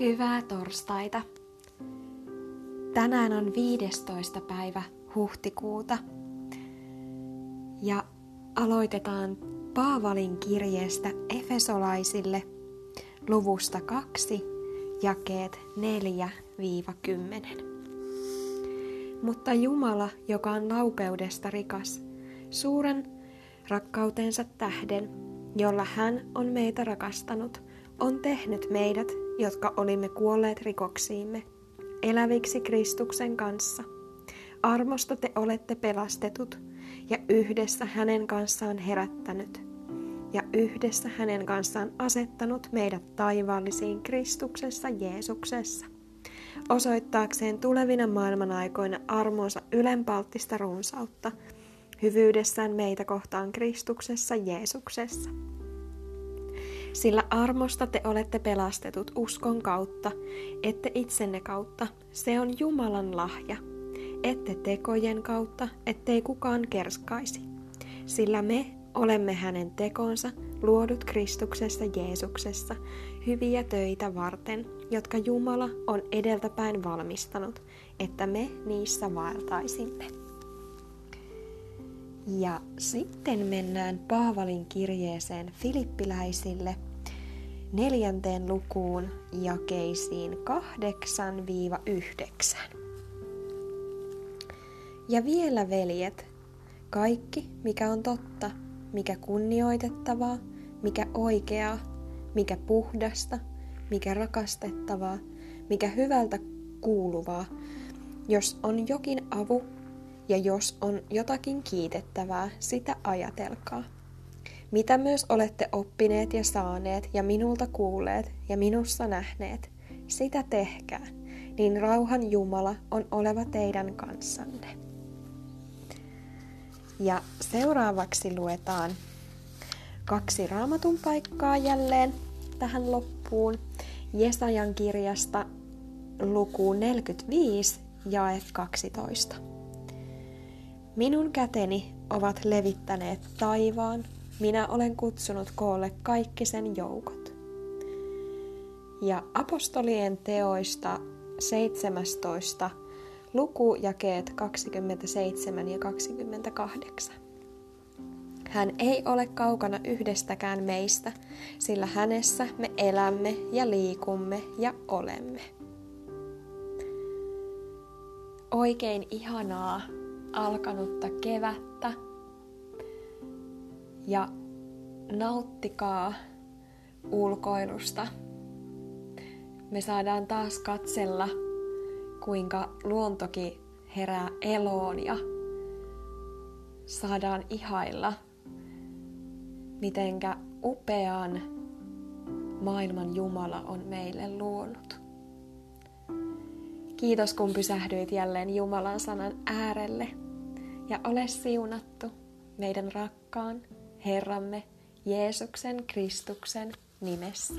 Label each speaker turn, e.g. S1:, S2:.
S1: Hyvää torstaita. Tänään on 15. päivä huhtikuuta. Ja aloitetaan Paavalin kirjeestä Efesolaisille luvusta 2, jakeet 4-10. Mutta Jumala, joka on laupeudesta rikas, suuren rakkautensa tähden, jolla hän on meitä rakastanut, on tehnyt meidät jotka olimme kuolleet rikoksiimme, eläviksi Kristuksen kanssa. Armosta te olette pelastetut ja yhdessä hänen kanssaan herättänyt ja yhdessä hänen kanssaan asettanut meidät taivaallisiin Kristuksessa Jeesuksessa, osoittaakseen tulevina maailman aikoina armonsa ylenpalttista runsautta, hyvyydessään meitä kohtaan Kristuksessa Jeesuksessa. Sillä armosta te olette pelastetut uskon kautta, ette itsenne kautta. Se on Jumalan lahja. Ette tekojen kautta, ettei kukaan kerskaisi. Sillä me olemme hänen tekonsa, luodut Kristuksessa Jeesuksessa, hyviä töitä varten, jotka Jumala on edeltäpäin valmistanut, että me niissä vaeltaisimme. Ja sitten mennään Paavalin kirjeeseen filippiläisille neljänteen lukuun jakeisiin 8-9. Ja vielä veljet, kaikki mikä on totta, mikä kunnioitettavaa, mikä oikeaa, mikä puhdasta, mikä rakastettavaa, mikä hyvältä kuuluvaa, jos on jokin avu ja jos on jotakin kiitettävää, sitä ajatelkaa. Mitä myös olette oppineet ja saaneet ja minulta kuulleet ja minussa nähneet, sitä tehkää, niin rauhan Jumala on oleva teidän kanssanne. Ja seuraavaksi luetaan kaksi raamatun paikkaa jälleen tähän loppuun. Jesajan kirjasta lukuun 45, jae 12. Minun käteni ovat levittäneet taivaan, minä olen kutsunut koolle kaikki sen joukot. Ja apostolien teoista 17 luku jakeet 27 ja 28. Hän ei ole kaukana yhdestäkään meistä, sillä hänessä me elämme ja liikumme ja olemme. Oikein ihanaa alkanutta kevättä ja nauttikaa ulkoilusta. Me saadaan taas katsella, kuinka luontoki herää eloon ja saadaan ihailla, mitenkä upean maailman Jumala on meille luonut. Kiitos kun pysähdyit jälleen Jumalan sanan äärelle ja ole siunattu meidän rakkaan Herramme Jeesuksen Kristuksen nimessä.